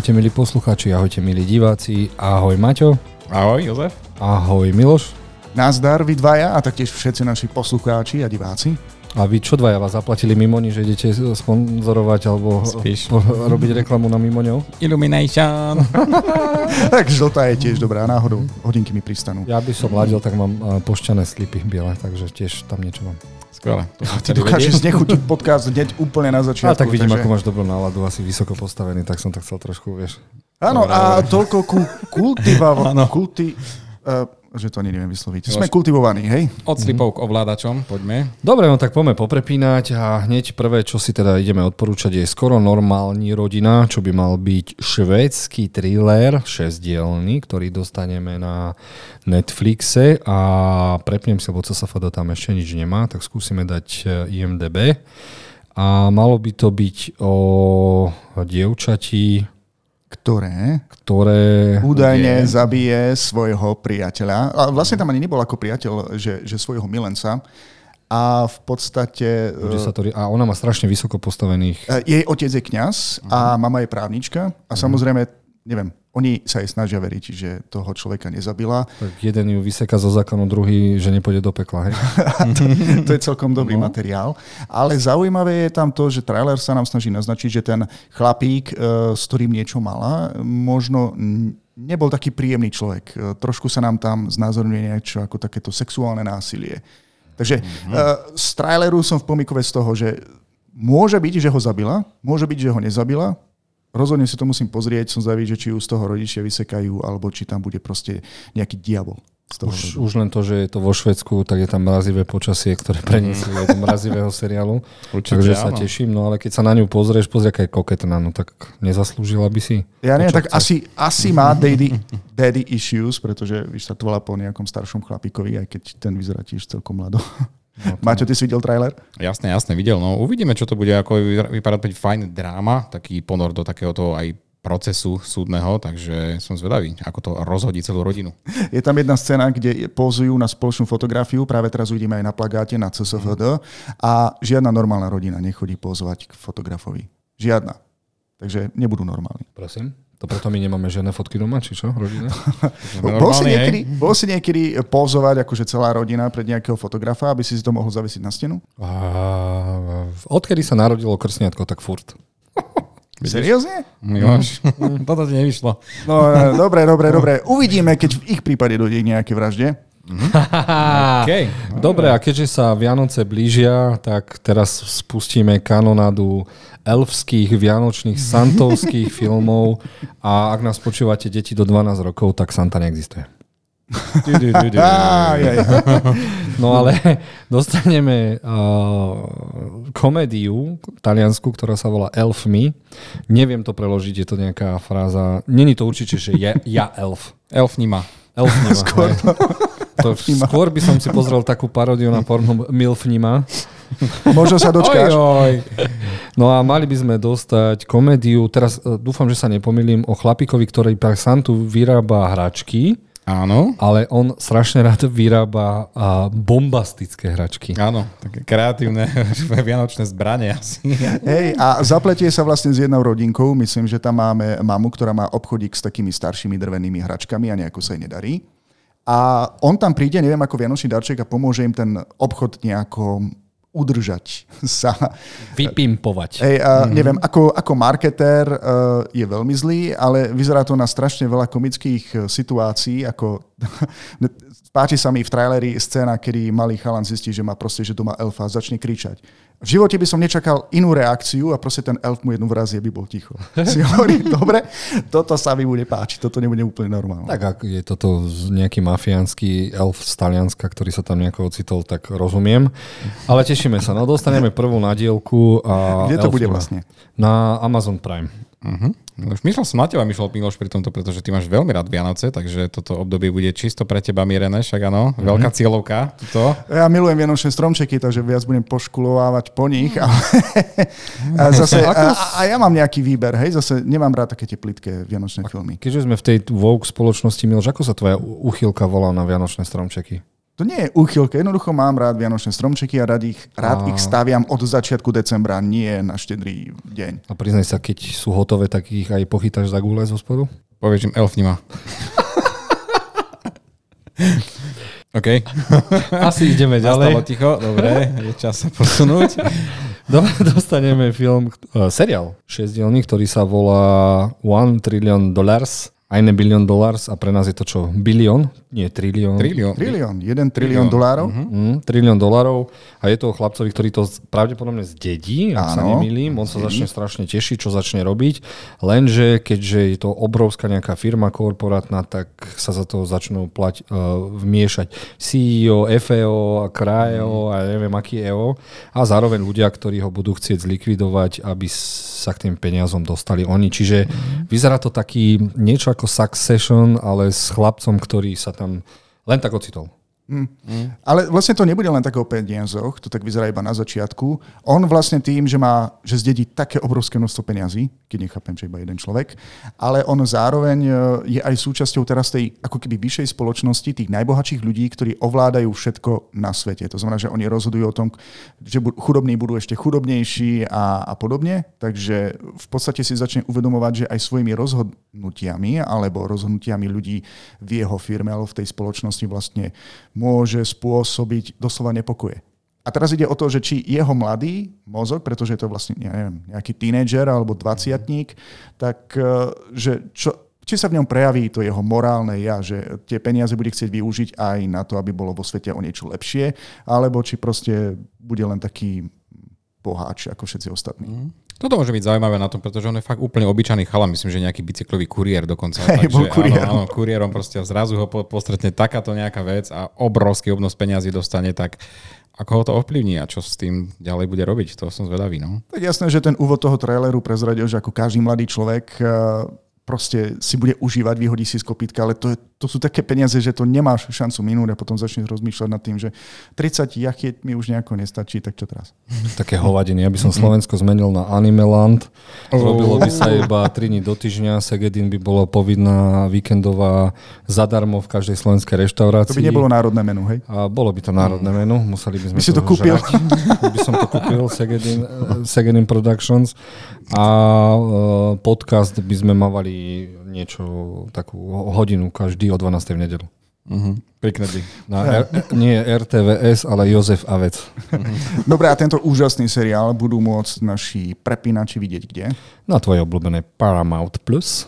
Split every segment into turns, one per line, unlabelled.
Ahojte milí poslucháči, ahojte milí diváci, ahoj Maťo.
Ahoj Jozef.
Ahoj Miloš.
Nazdar vy dvaja a taktiež všetci naši poslucháči a diváci.
A vy čo dvaja vás zaplatili Mimoni, že idete sponzorovať alebo
Spíš.
robiť reklamu na Mimoňov?
Illumination.
tak žltá je tiež dobrá, náhodou hodinky mi pristanú.
Ja by som ladil, tak mám uh, pošťané slipy biele, takže tiež tam niečo mám.
Skvelé.
Ty dokážeš znechutiť podcast hneď úplne na začiatku.
A tak vidím,
takže...
ako máš dobrú náladu, asi vysoko postavený, tak som to chcel trošku, vieš.
Áno, a toľko ku kultiva,
Áno.
kulti, uh, že to ani neviem vysloviť. Sme kultivovaní, hej?
Od slipov k ovládačom, poďme.
Dobre, no tak poďme poprepínať a hneď prvé, čo si teda ideme odporúčať, je skoro normálni rodina, čo by mal byť švédsky thriller, šesdielný, ktorý dostaneme na Netflixe a prepnem si, lebo CSFD tam ešte nič nemá, tak skúsime dať eh, IMDB. A malo by to byť o dievčati,
Ktoré
ktoré...
údajne zabije svojho priateľa. A vlastne tam ani nebol ako priateľ, že, že svojho milenca. A v podstate...
Bude sa to, ri- a ona má strašne vysoko postavených
E, Jej otec je kňaz a mama je právnička a samozrejme, neviem, oni sa jej snažia veriť, že toho človeka nezabila.
Tak jeden ju vyseka zo zákonu, druhý, že nepôjde do pekla. Hej?
to je celkom dobrý
No.
materiál. Ale zaujímavé je tam to, že trailer sa nám snaží naznačiť, že ten chlapík, e, s ktorým niečo mala, možno nebol taký príjemný človek. E, Trošku sa nám tam znázorňuje niečo ako takéto sexuálne násilie. Takže mm-hmm. z traileru som v pomikove z toho, že môže byť, že ho zabila, môže byť, že ho nezabila, Rozhodne si to musím pozrieť, som zvedavý, že či ju z toho rodičia vysekajú, alebo či tam bude proste nejaký diabol. Z toho
Už, už len to, že je to vo Švedsku, tak je tam mrazivé počasie, ktoré preniesli od mrazivého seriálu.
Určite
Takže sa
áno.
teším, no ale keď sa na ňu pozrieš, pozri, aká je koketná, no tak nezaslúžila by si.
Ja neviem, tak asi, asi má daddy, daddy issues, pretože vyštartovala po nejakom staršom chlapíkovi, aj keď ten vyzerá tiež celkom mlado.
No,
Maťo, ty si videl trailer?
Jasné, jasné, videl. No uvidíme, čo to bude. Ako vypadá byť fajn dráma, taký ponor do takéhoto aj procesu súdneho, takže som zvedavý, ako to rozhodí celú rodinu.
Je tam jedna scéna, kde pozujú na spoločnú fotografiu, práve teraz uvidíme aj na plagáte na CSFD a žiadna normálna rodina nechodí pozovať k fotografovi. Žiadna. Takže nebudú normálni.
Prosím? To preto my nemáme žiadne fotky doma, či čo, rodina?
Bol si, niekedy, bol si niekedy pozovať akože celá rodina pred nejakého fotografa, aby si si to mohol zavesiť na stenu?
A, odkedy sa narodilo krsniatko, tak furt.
Seriózne?
Miloš, toto ti nevyšlo.
No, e, dobre, dobre, dobre. Uvidíme, keď v ich prípade dojde k nejaké vražde.
Okay.
Dobre, a keďže sa Vianoce blížia, tak teraz spustíme kanonádu elfských, vianočných, santovských filmov a ak nás počúvate deti do 12 rokov, tak Santa neexistuje. No ale dostaneme uh, komédiu taliansku, ktorá sa volá Elf Me. Neviem to preložiť, je to nejaká fráza. Není to určite, že je ja elf.
Elf nima.
Elf Nima. Skôr. To, skôr by som si pozrel takú paródiu na porno Milf Nima.
Možno sa dočkáš.
Oj,
No a mali by sme dostať komédiu, teraz uh, dúfam, že sa nepomýlim, o chlapíkovi, ktorý pre Santu vyrába hračky,
Áno,
ale on strašne rád vyrába bombastické hračky.
áno, také kreatívne vianočné zbranie asi.
Hej, a zapletie sa vlastne s jednou rodinkou. Myslím, že tam máme mamu, ktorá má obchodík s takými staršími drvenými hračkami a nejako sa jej nedarí. A on tam príde, neviem, ako vianočný darček a pomôže im ten obchod nejako udržať sa.
Vypimpovať.
Hej, a neviem, ako, ako marketér uh, je veľmi zlý, ale vyzerá to na strašne veľa komických eh, situácií, ako páči sa mi v traileri scéna, kedy malý chalan zistí, že má proste, že doma elfa a začne kričať. V živote by som nečakal inú reakciu a proste ten elf mu jednu vrazie, by bol ticho. Si hovorí, dobre, toto sa mi bude páčiť, toto nebude úplne normálne.
Tak ak je toto nejaký mafiánsky elf z Talianska, ktorý sa tam nejako ocitol, tak rozumiem. Ale tešíme sa. No dostaneme prvú nadielku. A
Kde to
Elf
bude vlastne?
Na Amazon Prime.
Uh-huh. Už myslel som na teba, Mišlo, Miloš, pri tomto, pretože ty máš veľmi rád Vianoce, takže toto obdobie bude čisto pre teba mierené, však áno, veľká cieľovka. Tuto.
Ja milujem vianočné stromčeky, takže viac budem poškulovávať po nich. A, a, zase, a, a ja mám nejaký výber, hej, zase nemám rád také tie plitké vianočné filmy.
Keďže sme v tej woke spoločnosti, Miloš, ako sa tvoja uchylka volá na Vianočné stromčeky?
To nie je úchylka, jednoducho mám rád vianočné stromčeky a rád ich, rád
A-
ich staviam od začiatku decembra, nie na štedrý deň.
A priznaj sa, keď sú hotové, tak ich aj pochytáš za gule zo spodu?
Povieš im, elf nemá. OK.
Asi ideme
Nastalo
ďalej.
ticho, dobre, je čas sa posunúť.
Dostaneme film, uh, seriál šesťdielný, ktorý sa volá One Trillion Dollars. Aj ne bilión dollars a pre nás je to čo? Bilión? Nie, trilión.
Trilión.
Trilión, jeden trilión dolárov.
Mm, trilión dolarov a je to o chlapcovi, ktorý to pravdepodobne zdedí, ak sa nemýlim, on sa začne strašne tešiť, čo začne robiť, lenže keďže je to obrovská nejaká firma korporátna, tak sa za to začnú plať, uh, vmiešať CEO, FEO, a KRAEO a neviem aký EO a zároveň ľudia, ktorí ho budú chcieť zlikvidovať, aby sa k tým peniazom dostali oni. Čiže vyzerá to taký niečo ako Succession, ale s chlapcom, ktorý sa tam len tak ocitol.
Ale vlastne to nebude len tak o peniazoch, to tak vyzerá iba na začiatku. On vlastne tým, že má, že zdedí také obrovské množstvo peniazí, keď nechápem, že iba jeden človek, ale on zároveň e, je aj súčasťou teraz tej ako keby vyššej spoločnosti, tých najbohatších ľudí, ktorí ovládajú všetko na svete. To znamená, že oni rozhodujú o tom, že chudobní budú ešte chudobnejší a, a podobne. Takže v podstate si začne uvedomovať, že aj svojimi rozhodnutiami alebo rozhodnutiami ľudí v jeho firme alebo v tej spoločnosti vlastne môže spôsobiť doslova nepokoje. A teraz ide o to, že či jeho mladý mozog, pretože je to vlastne ja neviem, nejaký tínedžer alebo dvaciatník, tak eh, že čo, či sa v ňom prejaví to jeho morálne ja, že tie peniaze bude chcieť využiť aj na to, aby bolo vo svete o niečo lepšie, alebo či proste bude len taký boháč ako všetci ostatní.
Toto môže byť zaujímavé na tom, pretože on je fakt úplne obyčajný chala, myslím, že nejaký bicyklový kuriér dokonca.
Hej, bol kuriérom.
Áno, áno, kuriérom proste zrazu ho po- postretne takáto nejaká vec a obrovský obnos peňazí dostane, tak ako ho to ovplyvní a čo s tým ďalej bude robiť, to som zvedavý. No.
Tak jasné, že ten úvod toho traileru prezradil, že ako každý mladý človek eh, proste si bude užívať, vyhodí si z kopítka, ale to, je, to sú také peniaze, že to nemáš šancu minúť a potom začneš rozmýšľať nad tým, že 30 jachieť mi už nejako nestačí, tak čo teraz?
Také hovadiny. Ja by som Slovensko zmenil na Animeland. Robilo by sa iba 3 dní do týždňa. Segedin by bolo povinná víkendová zadarmo v každej slovenskej reštaurácii.
To by nebolo národné menu, hej?
A bolo by to národné menu, museli by sme
By si to
toho
kúpil?
žrať. by som to kúpil, Segedin, eh, Segedin Productions. A eh, podcast by sme mávali niečo, takú hodinu každý o 12. v nedelu.
Uh-huh. Pekné by.
Na R- nie RTVS, ale Jozef Avec.
Dobre, a tento úžasný seriál budú môcť naši prepínači vidieť kde?
Na tvojej obľúbené Paramount Plus.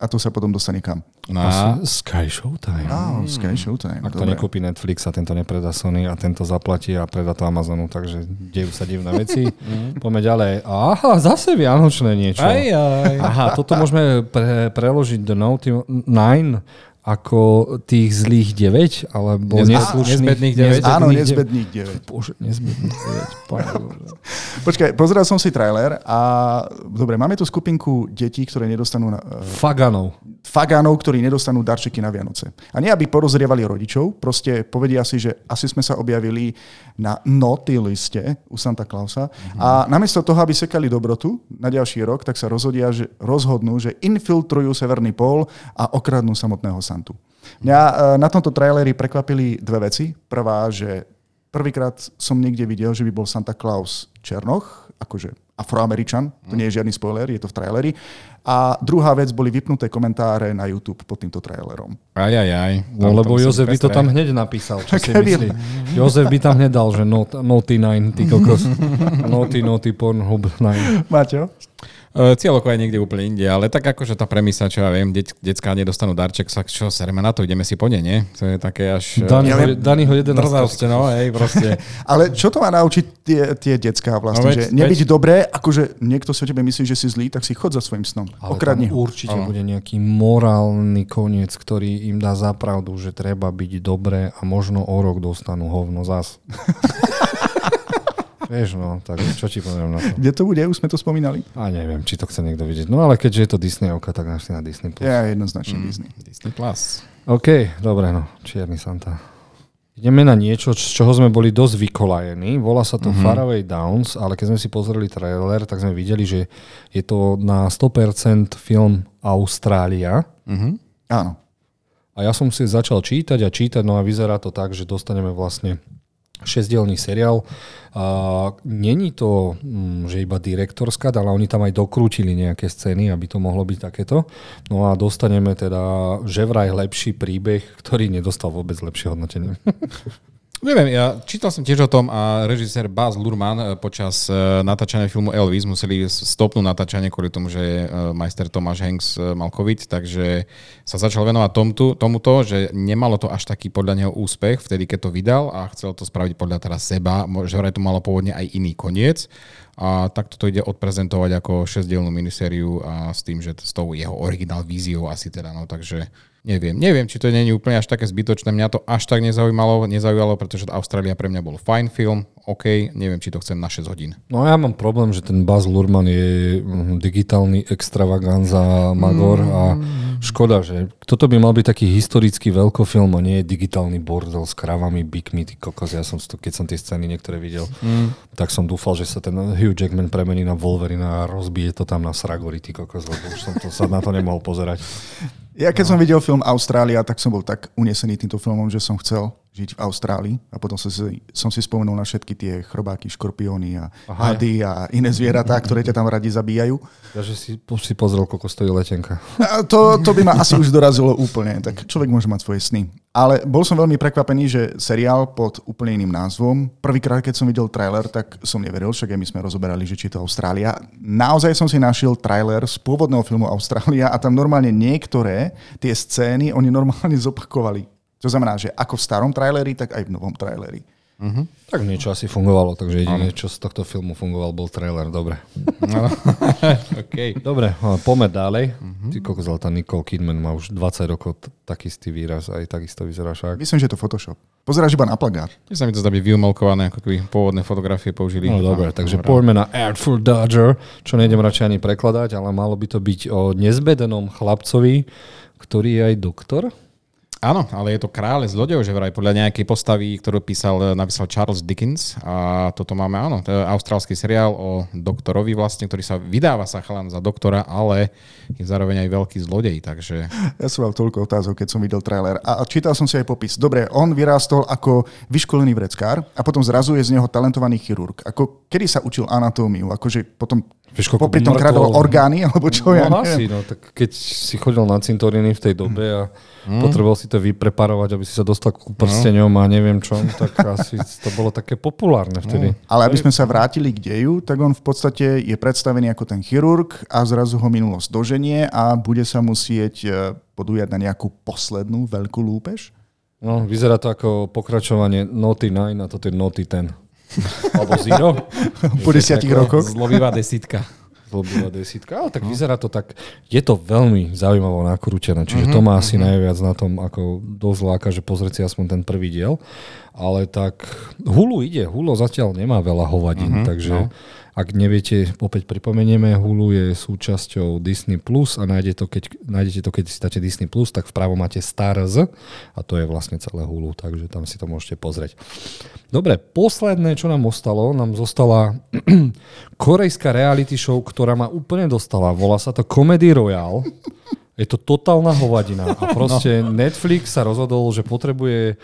A to sa potom dostane kam?
Na,
Sky Showtime.
Á, Sky Showtime.
Ak to
dobre.
nekúpi Netflix a tento nepredá Sony a tento zaplatí a predá to Amazonu, takže dejú sa divné veci. Poďme ďalej. Aha, zase Vianočné niečo.
aj, aj.
Aha, toto môžeme pre, preložiť do Naughty 9 ako tých zlých 9, alebo neslušných...
nezbedných deväť.
Áno,
deväť.
nezbedných 9.
Bože, nezbedných 9.
Počkaj, pozeral som si trailer a dobre, máme tu skupinku detí, ktoré nedostanú na, uh,
Faganov.
Fagánov, ktorí nedostanú darčeky na Vianoce. A nie, aby porozrievali rodičov, proste povedia si, že asi sme sa objavili na naughty liste u Santa Clausa a namiesto toho, aby sekali dobrotu na ďalší rok, tak sa rozhodia, že, rozhodnú, že infiltrujú Severný pól a okradnú samotného Santu. Mňa e, na tomto traileri prekvapili dve veci. Prvá, že prvýkrát som niekde videl, že by bol Santa Claus Černoch, akože afroameričan, to nie je žiadny spoiler, je to v traileri. A druhá vec boli vypnuté komentáre na YouTube pod týmto trailerom.
Aj, aj, aj.
No, lebo Jozef by to tam hneď napísal, čo si myslí. Jozef by tam hneď dal, že not, Naughty 9, ty kokos. Naughty, Naughty, Pornhub 9.
Maťo?
Uh, Cieľoko je niekde úplne inde, ale tak akože tá premisa, čo ja viem, deť, decká nedostanú darček, sa čo, sereme na to, ideme si po ne, nie? To je také až... eh,
Dani,
Ja
ho,
viem-
Dani ho 11
Drzavste, no, hej, proste.
Ale čo to má naučiť tie, tie decká vlastne?
No veď-
že nebyť
veď-
dobré, akože niekto si o tebe myslí, že si zlý, tak si chod za svojim snom.
Ale
Okradni
tam
ho.
určite bude nejaký morálny koniec, ktorý im dá zapravdu, že treba byť dobré a možno o rok dostanú hovno zas. Vieš, no, tak čo ti poviem na to?
Kde to bude? Už sme to spomínali.
A neviem, či to chce niekto vidieť. No ale keďže je to Disneyovka, tak našli na Disney+. Plus.
Ja jednoznačne mm. Disney.
Disney Plus.
OK, dobre, no, Čierny Santa. Ideme na niečo, z čoho sme boli dosť vykolajení. Volá sa to mm-hmm. Faraway Downs, ale keď sme si pozreli trailer, tak sme videli, že je to na 100% film Austrália.
Uh-huh.
Áno.
A ja som si začal čítať a čítať, no a vyzerá to tak, že dostaneme vlastne šesdielný seriál. A není to, mm, že iba direktorská, ale oni tam aj dokrútili nejaké scény, aby to mohlo byť takéto. No a dostaneme teda že vraj lepší príbeh, ktorý nedostal vôbec lepšie hodnotenie.
Neviem, ja čítal som tiež o tom a režisér Baz Lurman eh, počas eh, natáčania filmu Elvis museli stopnúť natáčanie kvôli tomu, že eh, majster Tomáš Hanks mal COVID, takže sa začal venovať tomuto, tomuto, že nemalo to až taký podľa neho úspech vtedy, keď to vydal a chcel to spraviť podľa teraz seba, že vraj to malo pôvodne aj iný koniec. A takto to ide odprezentovať ako šesťdielnú minisériu a s tým, že s tou jeho originál víziou asi teda, no takže Neviem, neviem, či to nie je úplne až také zbytočné. Mňa to až tak nezaujímalo, nezaujalo, pretože Austrália pre mňa bol fajn film, OK, neviem, či to chcem na 6 hodín.
No ja mám problém, že ten Baz Luhrmann je mhm, digitálny extravaganza magor mm. a škoda, že toto by mal byť taký historický veľkofilm a nie je digitálny bordel s kravami, bikmi, ty kokos. Ja som to, keď som tie scény niektoré videl, mm. tak som dúfal, že sa ten Hugh Jackman premení na Wolverine a rozbije to tam na Sragory, ty kokos, lebo už som to, sa na to nemohol pozerať.
Ja keď no. som videl film Austrália, tak som bol tak unesený týmto filmom, že som chcel žiť v Austrálii a potom som si, som si spomenul na všetky tie chrobáky, škorpióny a Aha, hady a iné zvieratá, ktoré ťa tam radi zabíjajú.
Takže si, si pozrel, koľko stojí letenka.
A to, to by ma asi už dorazilo úplne, tak človek môže mať svoje sny. Ale bol som veľmi prekvapený, že seriál pod úplne iným názvom. Prvýkrát, keď som videl trailer, tak som neveril, však aj my sme rozoberali, že či to Austrália. Naozaj som si našiel trailer z pôvodného filmu Austrália a tam normálne niektoré tie scény oni normálne zopakovali. To znamená, že ako v starom traileri, tak aj v novom traileri.
Uh-huh. Tak niečo asi fungovalo, takže jediné, čo z tohto filmu fungoval, bol trailer. Dobre. No. okay. Dobre, poďme ďalej. Uh-huh. Ty koľko zlata Nicole Kidman má už 20 rokov taký istý výraz, aj takisto vyzerá však.
Myslím, že je to Photoshop. Pozeráš iba na plagát.
Tiež sa mi to zdá byť vyumelkované, ako keby pôvodné fotografie použili.
No dobre, takže poďme na Artful Dodger, čo nejdem radšej ani prekladať, ale malo by to byť o nezbedenom chlapcovi, ktorý je aj doktor.
Áno, ale je to kráľ zlodejov, že vraj podľa nejakej postavy, ktorú písal, napísal Charles Dickens. A toto máme, áno, to je austrálsky seriál o doktorovi vlastne, ktorý sa vydáva sa chalan za doktora, ale je zároveň aj veľký zlodej, takže...
Ja som mal toľko otázok, keď som videl trailer. A čítal som si aj popis. Dobre, on vyrástol ako vyškolený vreckár a potom zrazu je z neho talentovaný chirurg. Ako kedy sa učil anatómiu? Akože potom Vieš, Popri tom kradol orgány, alebo čo
no,
ja
neviem. Asi, no, tak keď si chodil na cintoríny v tej dobe a mm. potreboval si to vypreparovať, aby si sa dostal k prsteňom a neviem čo, tak asi to bolo také populárne vtedy.
Mm. Ale aby sme sa vrátili k deju, tak on v podstate je predstavený ako ten chirurg a zrazu ho minulosť doženie a bude sa musieť e, podujať na nejakú poslednú veľkú lúpež?
No, vyzerá to ako pokračovanie Noty 9 a toto je Noty 10. Alebo Zero.
po desiatich rokoch.
Zlovivá desítka.
Zlobivá desítka, ale tak no. vyzerá to tak, je to veľmi zaujímavo nakrútené, čiže mm-hmm, to má asi mm-hmm. najviac na tom, ako dosť láka, že pozrieť si aspoň ten prvý diel, ale tak Hulu ide, Hulu zatiaľ nemá veľa hovadín, mm-hmm, takže no. Ak neviete, opäť pripomenieme, Hulu je súčasťou Disney Plus a nájdete to, keď, nájdete to, keď si dáte Disney Plus, tak vpravo máte Stars a to je vlastne celé Hulu, takže tam si to môžete pozrieť. Dobre, posledné, čo nám ostalo, nám zostala korejská reality show, ktorá ma úplne dostala. Volá sa to Comedy Royale. Je to totálna hovadina. A proste no. Netflix sa rozhodol, že potrebuje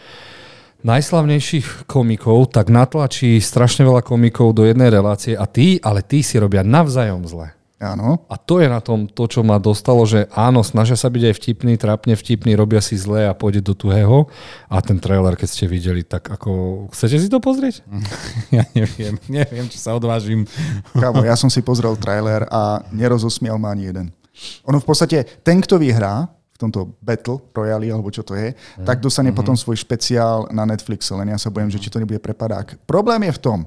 najslavnejších komikov, tak natlačí strašne veľa komikov do jednej relácie a tí, ale tí si robia navzájom zle.
Áno.
A to je na tom to, čo ma dostalo, že áno, snažia sa byť aj vtipný, trápne vtipný, robia si zle a pôjde do tuhého. A ten trailer, keď ste videli, tak ako... Chcete si to pozrieť?
Ja neviem, neviem, či sa odvážim.
Kámo, ja som si pozrel trailer a nerozosmial ma ani jeden. Ono v podstate, ten, kto vyhrá, v tomto Battle Royale, alebo čo to je, mm. tak dostane mm-hmm. potom svoj špeciál na Netflixe, len ja sa bojím, že či to nebude prepadák. Problém je v tom,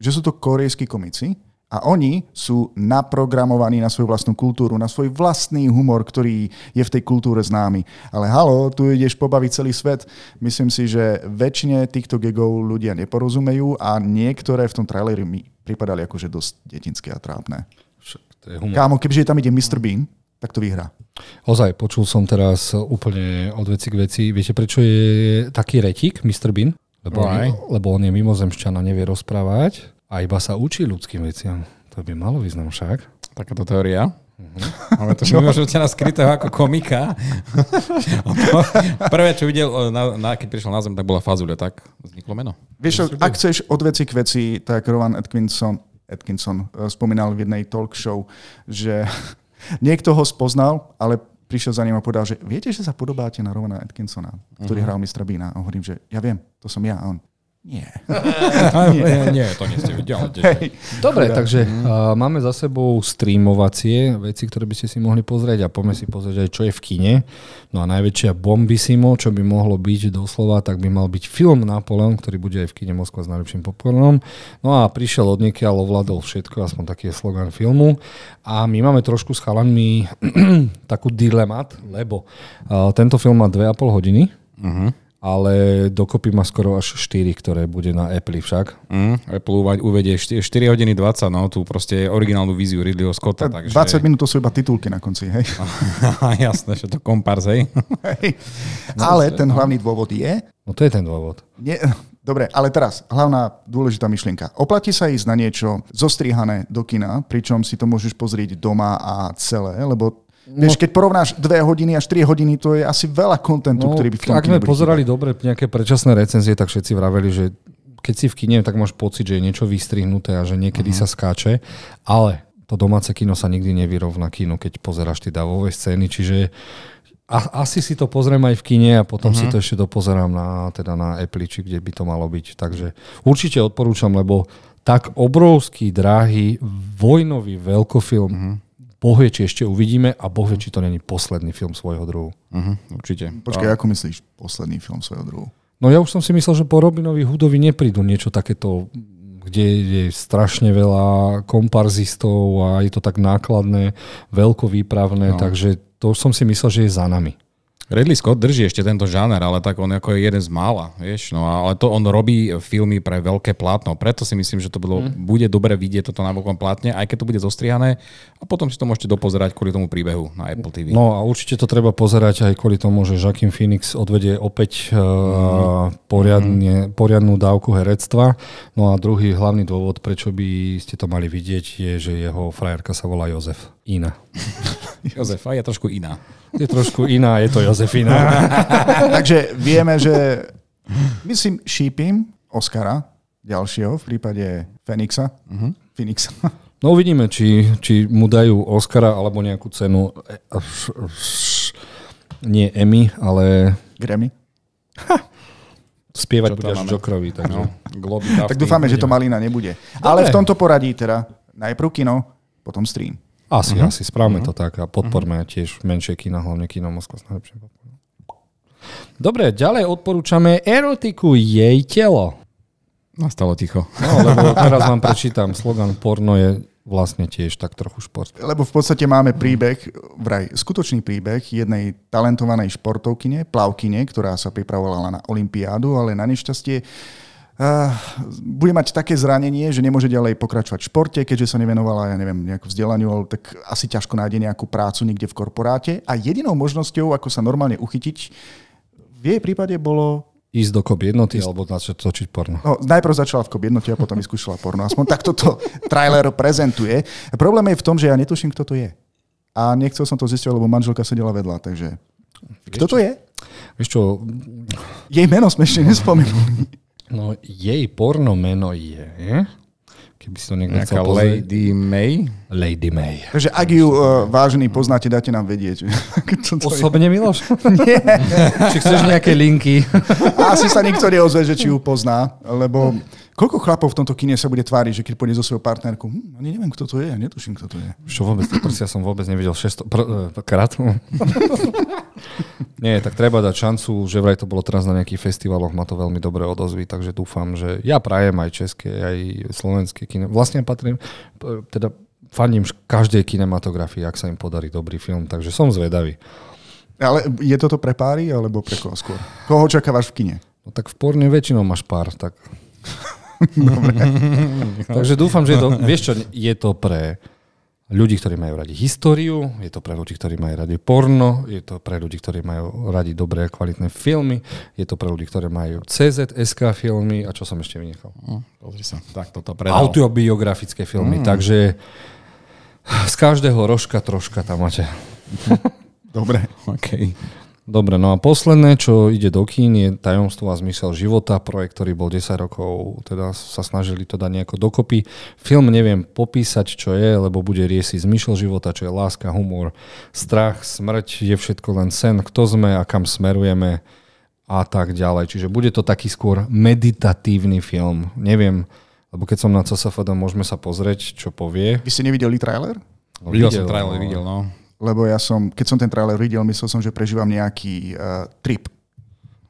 že sú to korejskí komici a oni sú naprogramovaní na svoju vlastnú kultúru, na svoj vlastný humor, ktorý je v tej kultúre známy. Ale halo, tu ideš pobaviť celý svet. Myslím si, že väčšine týchto gegov ľudia neporozumejú a niektoré v tom traileri mi pripadali akože dosť detinské a trápne. Kámo, kebyže tam ide Mr. Bean, tak to vyhrá.
Ozaj, počul som teraz úplne od veci k veci. Viete, prečo je taký retik, Mr. Bean? Lebo, on, lebo on je mimozemšťan a nevie rozprávať a iba sa učí ľudským veciam. To by malo význam však.
Takáto teória. Máme to mimožúte na skrytého ako komika. Prvé, čo videl, na, na, keď prišiel na zem, tak bola Fazule, tak vzniklo meno.
Vieš, ak chceš od veci k veci, tak Rowan Atkinson, Atkinson eh, spomínal v jednej talk show, že niekto ho spoznal, ale prišiel za ním a povedal, že viete, že sa podobáte na Rovana Atkinsona, ktorý uh-huh. hral Mistra Beana. A hovorím, že ja viem, to som ja. A on, nie.
nie. nie, to nie ste videli. Hey.
Dobre, takže uh, máme za sebou streamovacie veci, ktoré by ste si mohli pozrieť a poďme si pozrieť aj, čo je v kine. No a najväčšia bombisimo, čo by mohlo byť doslova, tak by mal byť film Napoleon, ktorý bude aj v kine Moskva s najlepším popcornom. No a prišiel od niekiaľ, ovládol všetko, aspoň taký je slogan filmu. A my máme trošku s chalanmi takú dilemat, lebo uh, tento film má 2,5 hodiny. Uh-huh ale dokopy má skoro až 4, ktoré bude na Apple však.
Mm, Apple uvedie 4, 4 hodiny 20, no tu proste originálnu víziu Ridleyho Scotta.
Tak, takže... 20 minút to sú iba titulky na konci, hej?
Jasné, že to komparz, hej?
hej. No, ale ten no. hlavný dôvod je...
No to je ten dôvod.
Nie, Dobre, ale teraz, hlavná dôležitá myšlienka. Oplatí sa ísť na niečo zostrihané do kina, pričom si to môžeš pozrieť doma a celé, lebo No, Vieš, keď porovnáš 2 hodiny až 3 hodiny, to je asi veľa kontentu, no, ktorý by v tom
Ak sme pozerali dobre nejaké predčasné recenzie, tak všetci vraveli, že keď si v kine, tak máš pocit, že je niečo vystrihnuté a že niekedy uh-huh. sa skáče, ale to domáce kino sa nikdy nevyrovná kino, keď pozeráš tie davové scény, čiže a, asi si to pozriem aj v kine a potom uh-huh. si to ešte dopozerám na, teda na Apple, či kde by to malo byť. Takže určite odporúčam, lebo tak obrovský, drahý, vojnový veľkofilm uh-huh Boh vie, či ešte uvidíme a Boh vie, či to není posledný film svojho druhu.
Uh-huh, určite.
Počkaj, ako myslíš posledný film svojho druhu?
No ja už som si myslel, že po Robinovi Hudovi neprídu niečo takéto, kde je strašne veľa komparzistov a je to tak nákladné, veľkovýpravné, no. takže to som si myslel, že je za nami.
Ridley Scott drží ešte tento žáner, ale tak on ako je jeden z mála, vieš, no ale to on robí filmy pre veľké plátno, preto si myslím, že to bylo, mm. bude dobre vidieť toto na veľkom plátne, aj keď to bude zostrihané a potom si to môžete dopozerať kvôli tomu príbehu na Apple TV.
No a určite to treba pozerať aj kvôli tomu, že Joaquin Phoenix odvedie opäť uh, poriadne, poriadnú dávku herectva. No a druhý hlavný dôvod, prečo by ste to mali vidieť, je, že jeho frajerka sa volá Jozef. Iná.
Jozefa je trošku iná.
Je trošku iná, je to Jozefina.
Takže vieme, že myslím, šípim Oscara ďalšieho v prípade Fenixa. Uh-huh. Phoenixa.
No uvidíme, či, či mu dajú Oscara alebo nejakú cenu nie Emmy, ale...
Grammy?
Spievať bude až Jokerovi. Takže...
No, tak dúfame, že to Malina nebude. Dobre. Ale v tomto poradí teda najprv kino, potom stream.
Asi, uh-huh. asi, správame uh-huh. to tak a podporme uh-huh. tiež menšie kina, hlavne kino Moskva s najlepším Dobre, ďalej odporúčame erotiku jej telo.
Nastalo ticho.
No, lebo teraz vám prečítam, slogan porno je vlastne tiež tak trochu šport.
Lebo v podstate máme príbeh, vraj skutočný príbeh jednej talentovanej športovkyne, plavkyne, ktorá sa pripravovala na Olympiádu, ale na nešťastie Uh, bude mať také zranenie, že nemôže ďalej pokračovať v športe, keďže sa nevenovala, ja neviem, nejakú vzdelaniu, tak asi ťažko nájde nejakú prácu niekde v korporáte. A jedinou možnosťou, ako sa normálne uchytiť, v jej prípade bolo
ísť do kop jednoty ísť... alebo začať točiť porno?
No, najprv začala v kop jednote a potom vyskúšala porno. Aspoň takto to trailer prezentuje. Problém je v tom, že ja netuším, kto to je. A nechcel som to zistiť, lebo manželka sedela vedľa, takže... Kto to je?
Vieš čo?
Jej meno sme ešte nespomenuli.
No jej porno meno je... Keby si to niekto
chcel Lady May?
Lady May.
Takže ak ju, uh, vážení, poznáte, dáte nám vedieť.
Osobne, Miloš?
Nie.
či chceš nejaké linky?
Asi sa nikto neozve, že či ju pozná, lebo koľko chlapov v tomto kine sa bude tváriť, že keď pôjde so svojou partnerkou, hm, ani neviem, kto to je, netuším, kto to je.
Čo vôbec, ja som vôbec nevidel 600 pr- eh, krát. Nie, tak treba dať šancu, že vraj to bolo teraz na nejakých festivaloch, má to veľmi dobré odozvy, takže dúfam, že ja prajem aj české, aj slovenské kino. Vlastne patrím, teda fandím každej kinematografii, ak sa im podarí dobrý film, takže som zvedavý.
Ale je toto pre páry, alebo pre koho skôr? Koho očakávaš v kine?
No tak v porne väčšinou máš pár, tak... Dobre. takže dúfam, že je to, vieš čo, je to pre ľudí, ktorí majú radi históriu, je to pre ľudí, ktorí majú radi porno, je to pre ľudí, ktorí majú radi dobré a kvalitné filmy, je to pre ľudí, ktorí majú CZSK filmy a čo som ešte vynechal?
Mm, pozri sa, tak toto
predal. Autobiografické filmy, mm. takže Z každého rožka troška tam máte.
Dobre.
OK.
Dobre, no a posledné, čo ide do kín, je Tajomstvo a zmysel života, projekt, ktorý bol 10 rokov, teda sa snažili to dať nejako dokopy. Film neviem popísať, čo je, lebo bude riesiť zmysel života, čo je láska, humor, strach, smrť, je všetko len sen, kto sme a kam smerujeme a tak ďalej. Čiže bude to taký skôr meditatívny film. Neviem, lebo keď som na CSFD, môžeme sa pozrieť, čo povie.
Vy ste nevideli trailer?
No, videl, videl som trailer, videl, no
lebo ja som, keď som ten trailer videl, myslel som, že prežívam nejaký uh, trip.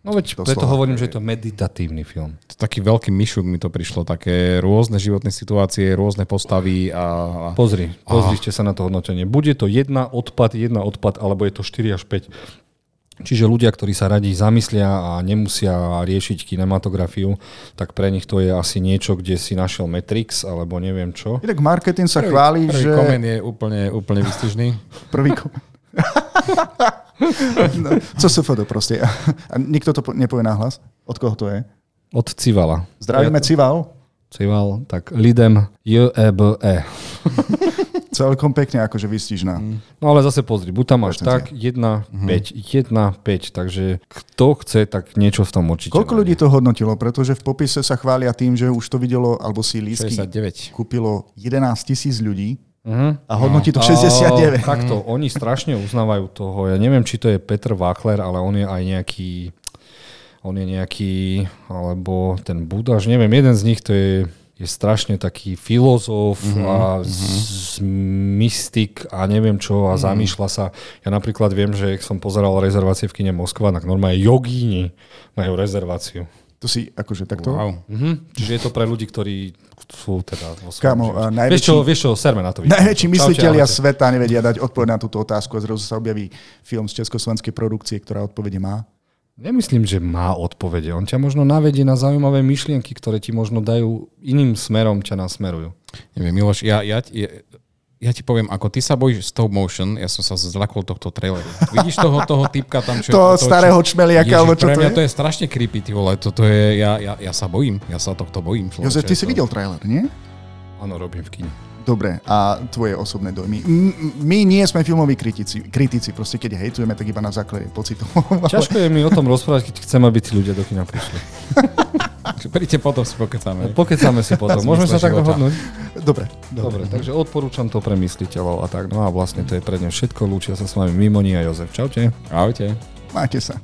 No veď preto hovorím, že je to meditatívny film.
To taký veľký myšuk mi to prišlo, také rôzne životné situácie, rôzne postavy a...
Pozri, pozrite sa na to hodnotenie. Bude to jedna odpad, jedna odpad, alebo je to 4 až 5. Čiže ľudia, ktorí sa radi zamyslia a nemusia riešiť kinematografiu, tak pre nich to je asi niečo, kde si našiel Matrix alebo neviem čo.
Tak marketing sa prvý, chváli,
prvý
že...
komen je úplne, úplne vystižný.
Prvý komen. no, co sa foto proste. A nikto to nepovie nahlas? Od koho to je?
Od Civala.
Zdravíme Cival.
Cival, tak lidem J-E-B-E.
Celkom pekne akože vystižná. Mm.
No ale zase pozri, buď tam máš tak 1, 5, 1, 5, takže kto chce, tak niečo v tom určite.
Koľko ľudí to hodnotilo? Pretože v popise sa chvália tým, že už to videlo, alebo si lísky
69.
kúpilo 11 tisíc ľudí. Uh-huh. A hodnotí to 69.
Uh, takto, oni strašne uznávajú toho. Ja neviem, či to je Petr Váchler, ale on je aj nejaký on je nejaký, alebo ten Budaš, neviem, jeden z nich to je je strašne taký filozof uh-huh, a uh-huh. mystik a neviem čo a uh-huh. zamýšľa sa. Ja napríklad viem, že keď som pozeral rezervácie v kine Moskva, tak normálne jogíni majú rezerváciu.
To si akože takto?
Wow. Uh-huh. Čiže je to pre ľudí, ktorí sú teda vo
Kámo, najväčší,
vieš čo, vieš čo, serme na to.
Najväčší mysliteľia sveta nevedia dať odpoveď na túto otázku a zrazu sa objaví film z československej produkcie, ktorá odpovede má.
Nemyslím, že má odpovede. On ťa možno navedie na zaujímavé myšlienky, ktoré ti možno dajú iným smerom, ťa nasmerujú.
Neviem, Miloš, ja, ja, ja, ja ti poviem, ako ty sa bojíš stop motion, ja som sa zlakol tohto traileru. Vidíš toho, toho typka tam, čo...
toho starého čmeliaka, alebo čo
pre mňa
to
je? to je strašne creepy, ty vole. Toto je, ja, ja, ja sa bojím, ja sa tohto bojím.
Jozef, ty si videl trailer, nie?
Áno, robím v kine.
Dobre, a tvoje osobné dojmy. My nie sme filmoví kritici, kritici, proste keď hejtujeme, tak iba na základe pocitov.
Ťažko je mi o tom rozprávať, keď chcem, aby tí ľudia do kina prišli.
Príďte potom si pokecáme.
No, pokecáme si potom. Môžeme sa tak dohodnúť?
Dobre,
dobre. Dobre, takže odporúčam to pre mysliteľov a tak. No a vlastne to je pre všetko. Lúčia sa s vami Mimoni a Jozef. Čaute.
Ahojte.
Máte sa.